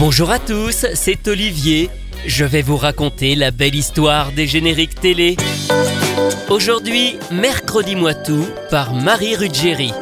Bonjour à tous, c'est Olivier. Je vais vous raconter la belle histoire des génériques télé. Aujourd'hui, Mercredi moi tout par Marie Ruggieri.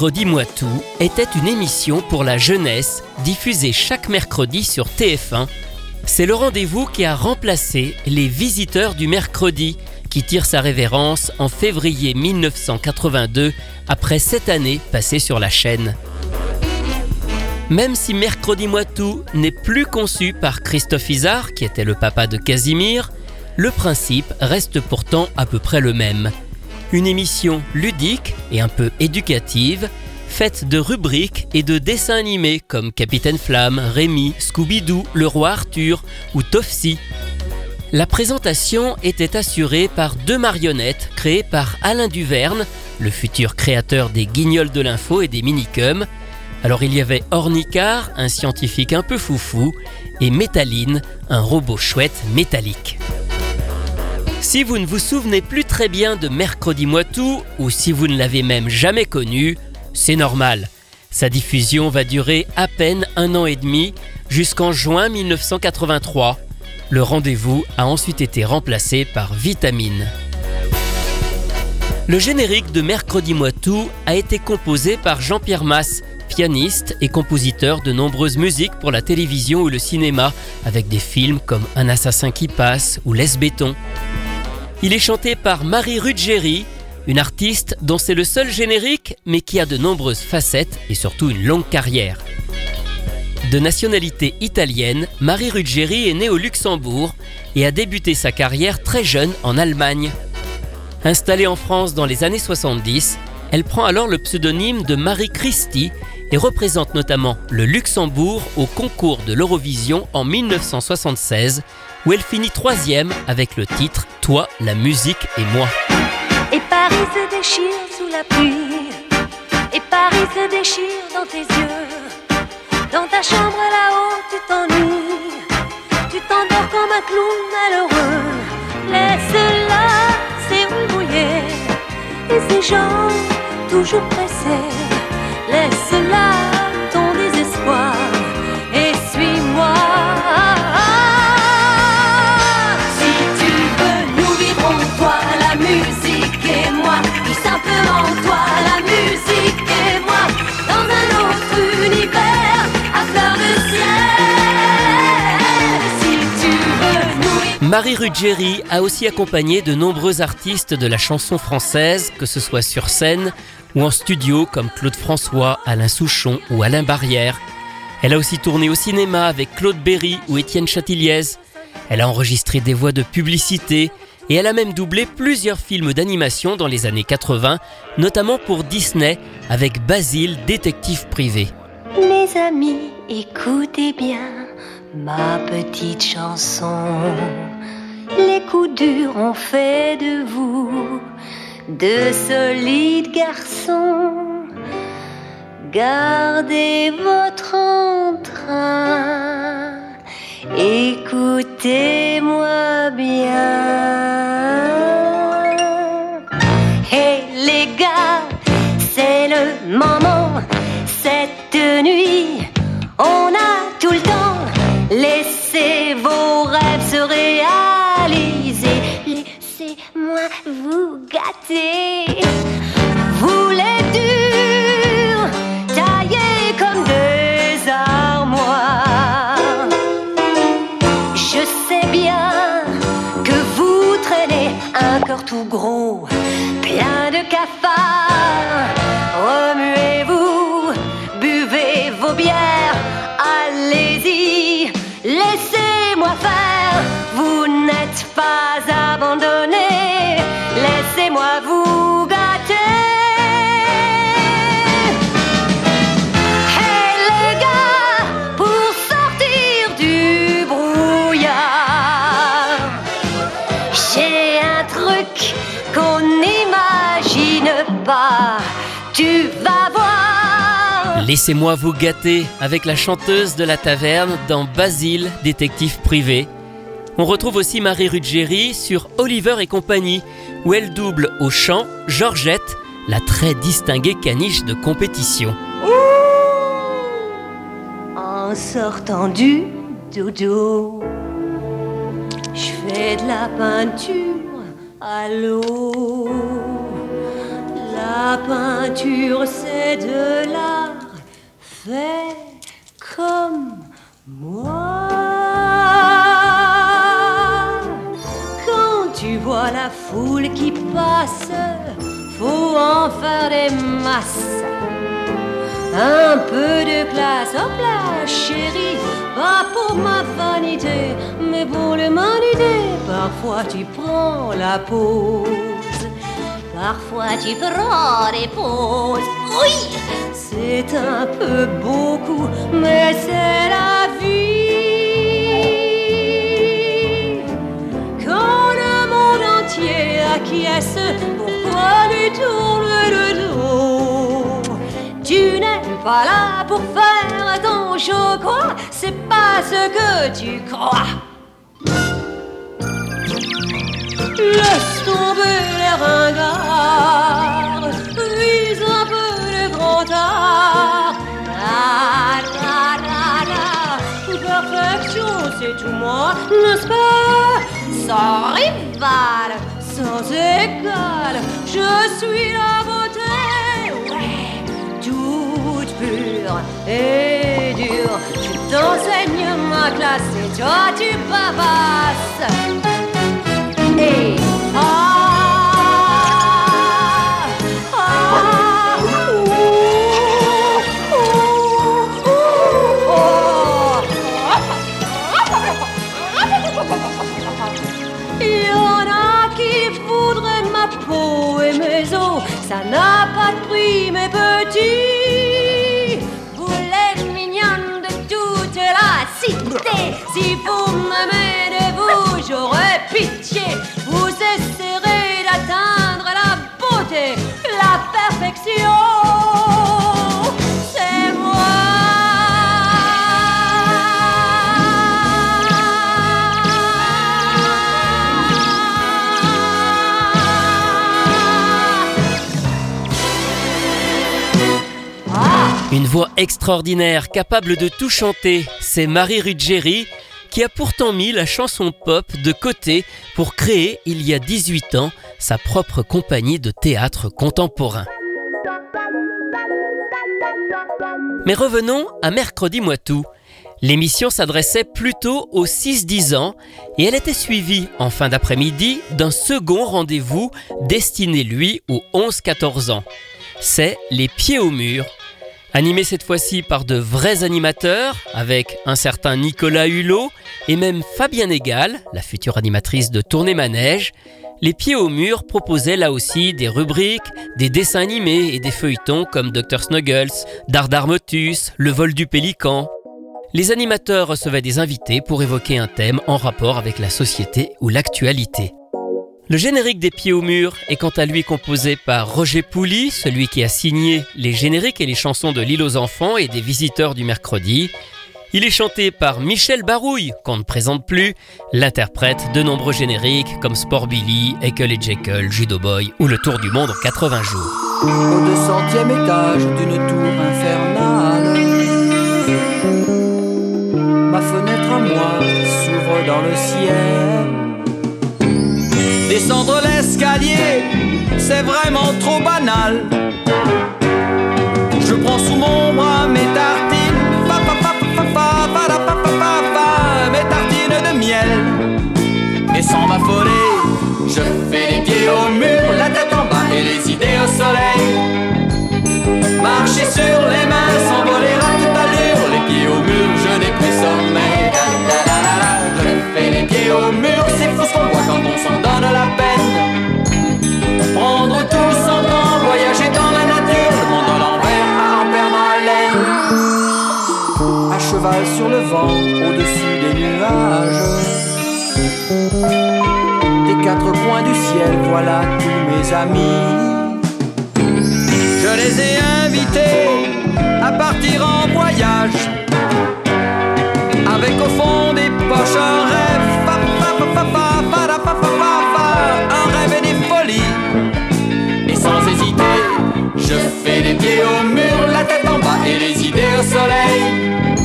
Mercredi-moi tout était une émission pour la jeunesse diffusée chaque mercredi sur TF1. C'est le rendez-vous qui a remplacé Les Visiteurs du mercredi, qui tire sa révérence en février 1982 après sept années passées sur la chaîne. Même si Mercredi-moi tout n'est plus conçu par Christophe Isard, qui était le papa de Casimir, le principe reste pourtant à peu près le même. Une émission ludique et un peu éducative, faite de rubriques et de dessins animés comme Capitaine Flamme, Rémi, Scooby-Doo, Le Roi Arthur ou Tofsy. La présentation était assurée par deux marionnettes créées par Alain Duverne, le futur créateur des Guignols de l'info et des Minicums. Alors il y avait Ornicar, un scientifique un peu foufou, et Métaline, un robot chouette métallique. Si vous ne vous souvenez plus très bien de Mercredi Moitou, ou si vous ne l'avez même jamais connu, c'est normal. Sa diffusion va durer à peine un an et demi, jusqu'en juin 1983. Le rendez-vous a ensuite été remplacé par Vitamine. Le générique de Mercredi Moitou a été composé par Jean-Pierre Masse, pianiste et compositeur de nombreuses musiques pour la télévision ou le cinéma, avec des films comme Un assassin qui passe ou Laisse béton. Il est chanté par Marie Ruggieri, une artiste dont c'est le seul générique mais qui a de nombreuses facettes et surtout une longue carrière. De nationalité italienne, Marie Ruggieri est née au Luxembourg et a débuté sa carrière très jeune en Allemagne. Installée en France dans les années 70, elle prend alors le pseudonyme de Marie Christie et représente notamment le Luxembourg au concours de l'Eurovision en 1976 où elle finit troisième avec le titre Toi, la musique et moi. Et Paris se déchire sous la pluie, et Paris se déchire dans tes yeux. Dans ta chambre là-haut, tu t'ennuies, tu t'endors comme un clown malheureux. Laisse-la s'ébrouiller, et ces gens toujours pressés, laisse-la Marie Ruggieri a aussi accompagné de nombreux artistes de la chanson française, que ce soit sur scène ou en studio comme Claude François, Alain Souchon ou Alain Barrière. Elle a aussi tourné au cinéma avec Claude Berry ou Étienne Chatiliez. Elle a enregistré des voix de publicité et elle a même doublé plusieurs films d'animation dans les années 80, notamment pour Disney avec Basile, détective privé. Mes amis, écoutez bien ma petite chanson. Les coups durs ont fait de vous de solides garçons. Gardez votre entrain, écoutez-moi bien. Laissez-moi vous gâter avec la chanteuse de la taverne dans Basile, détective privé. On retrouve aussi Marie Ruggieri sur Oliver et compagnie, où elle double au chant Georgette, la très distinguée caniche de compétition. En sortant du dodo, je fais de la peinture à l'eau. La peinture, c'est de l'art fait comme moi. Quand tu vois la foule qui passe, faut en faire des masses. Un peu de classe, hop là, chérie, pas pour ma vanité, mais pour l'humanité. Parfois tu prends la parfois tu prends des pauses. Oui, c'est un peu beaucoup, mais c'est la vie. Quand le monde entier acquiesce, pourquoi lui tourne le dos? Tu n'es pas là pour faire ton show, quoi C'est pas ce que tu crois. Laisse tomber vise un peu le grand art. La, la, la, la. Perfection, c'est tout moi, n'est-ce pas? Sans rival, sans égal, je suis la beauté, ouais, toute pure et dure. Je t'enseigne ma classe et toi tu babasses. Si vous m'aimez de vous, j'aurai pitié. Vous essaierez d'atteindre la beauté, la perfection. C'est moi. Une voix extraordinaire, capable de tout chanter, c'est Marie Ruggieri, qui a pourtant mis la chanson pop de côté pour créer, il y a 18 ans, sa propre compagnie de théâtre contemporain. Mais revenons à Mercredi Moitou. L'émission s'adressait plutôt aux 6-10 ans et elle était suivie en fin d'après-midi d'un second rendez-vous destiné lui aux 11-14 ans. C'est Les Pieds au mur. Animé cette fois-ci par de vrais animateurs, avec un certain Nicolas Hulot et même Fabienne Egal, la future animatrice de Tournée Manège, les pieds au mur proposaient là aussi des rubriques, des dessins animés et des feuilletons comme Dr Snuggles, Dardarmotus, Le vol du pélican. Les animateurs recevaient des invités pour évoquer un thème en rapport avec la société ou l'actualité. Le générique des pieds au mur est quant à lui composé par Roger Pouli, celui qui a signé les génériques et les chansons de L'île aux enfants et des visiteurs du mercredi, il est chanté par Michel Barouille, qu'on ne présente plus, l'interprète de nombreux génériques comme Sport Billy, Ekel et Jekyll, Judo Boy ou Le Tour du Monde en 80 jours. Au 200e étage d'une tour infernale, ma fenêtre à moi s'ouvre dans le ciel. Descendre l'escalier, c'est vraiment trop banal. Je prends sous mon bras mes tartines mes tartines de miel. Et sans m'affoler, je fais les pieds au mur, la tête en bas et les idées au soleil. Marcher sur les sur le vent, au-dessus des nuages. Des quatre coins du ciel, voilà tous mes amis. Je les ai invités à partir en voyage. Avec au fond des poches un rêve, un rêve et des folies. Et sans hésiter, je fais les pieds au mur, la tête en bas et les idées au soleil.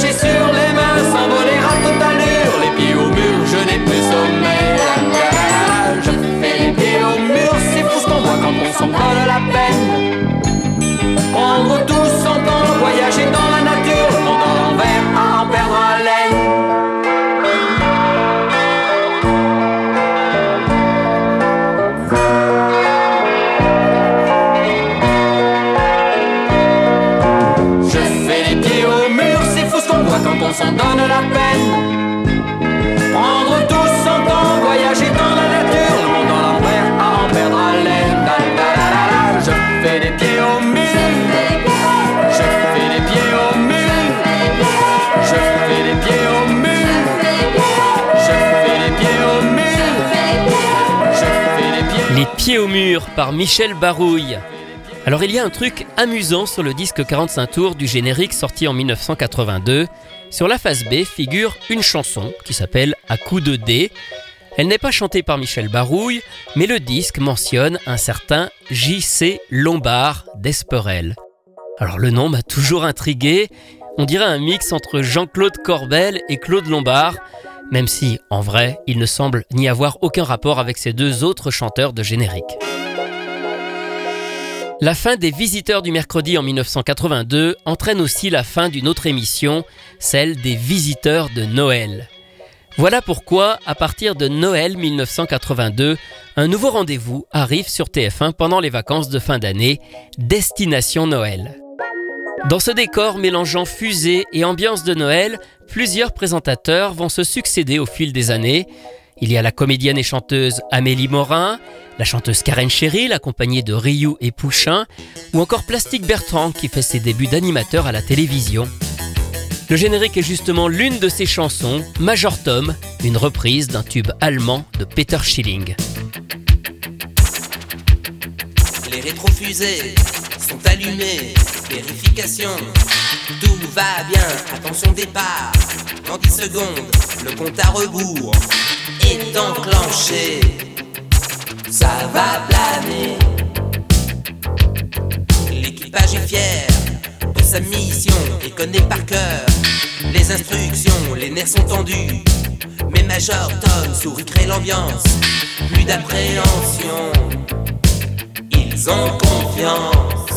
Marcher sur les mains, s'envoler à au mur par Michel Barouille. Alors il y a un truc amusant sur le disque 45 tours du générique sorti en 1982. Sur la face B figure une chanson qui s'appelle À coup de dé. Elle n'est pas chantée par Michel Barouille, mais le disque mentionne un certain J.C. Lombard d'Esperel. Alors le nom m'a toujours intrigué. On dirait un mix entre Jean-Claude Corbel et Claude Lombard, même si, en vrai, il ne semble n'y avoir aucun rapport avec ces deux autres chanteurs de générique. La fin des Visiteurs du mercredi en 1982 entraîne aussi la fin d'une autre émission, celle des Visiteurs de Noël. Voilà pourquoi, à partir de Noël 1982, un nouveau rendez-vous arrive sur TF1 pendant les vacances de fin d'année, Destination Noël. Dans ce décor mélangeant fusée et ambiance de Noël, plusieurs présentateurs vont se succéder au fil des années. Il y a la comédienne et chanteuse Amélie Morin, la chanteuse Karen Cheryl accompagnée de Ryu et Pouchin, ou encore Plastique Bertrand qui fait ses débuts d'animateur à la télévision. Le générique est justement l'une de ses chansons, Major Tom, une reprise d'un tube allemand de Peter Schilling. Les rétrofusées sont allumées. Vérification, tout va bien. Attention départ. Dans 10 secondes, le compte à rebours est enclenché. Ça va planer. L'équipage est fier de sa mission et connaît par cœur les instructions. Les nerfs sont tendus. Mais Major Tom sourit crée l'ambiance. Plus d'appréhension. Ils ont confiance.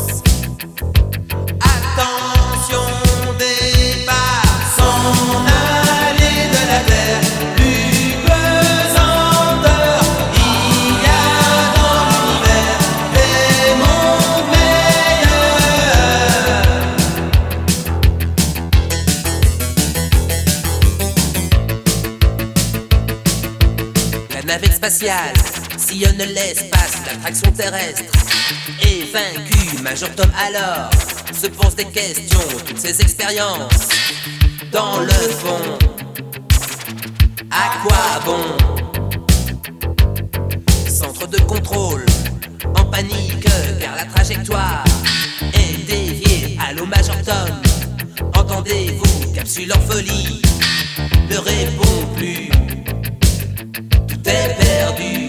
Spatiale sillonne l'espace, l'attraction terrestre. Et vaincu, Major Tom alors se pose des questions, toutes ses expériences. Dans le fond, à quoi bon? Centre de contrôle, en panique, car la trajectoire est déviée. Allô Major Tom, entendez-vous, capsule en folie, ne répond plus. Tout est perdu.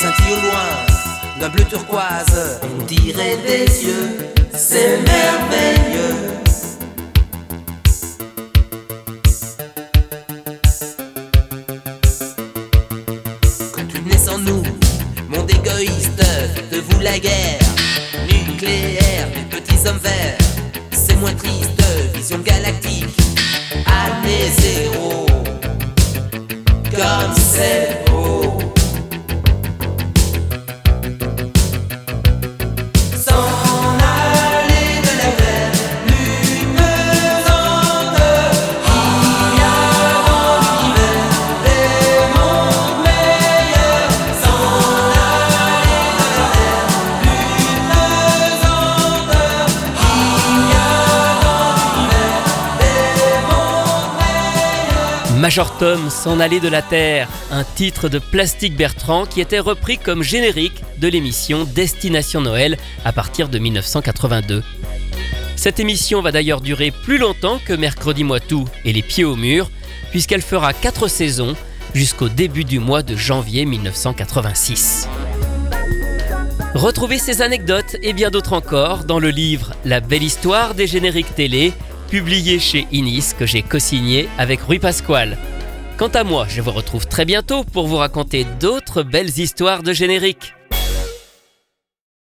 Scintille au loin, d'un bleu turquoise, on dirait des yeux, c'est merveilleux. Quand tu naissez en nous, monde égoïste, faites-vous la guerre nucléaire des petits hommes verts. C'est moins triste, vision galactique, année zéro, comme Major Tom s'en allait de la Terre, un titre de Plastique Bertrand qui était repris comme générique de l'émission Destination Noël à partir de 1982. Cette émission va d'ailleurs durer plus longtemps que Mercredi Moitou et Les Pieds au Mur, puisqu'elle fera 4 saisons jusqu'au début du mois de janvier 1986. Retrouvez ces anecdotes et bien d'autres encore dans le livre La belle histoire des génériques télé, publié chez Inis que j'ai co-signé avec Rui Pasquale. Quant à moi, je vous retrouve très bientôt pour vous raconter d'autres belles histoires de génériques.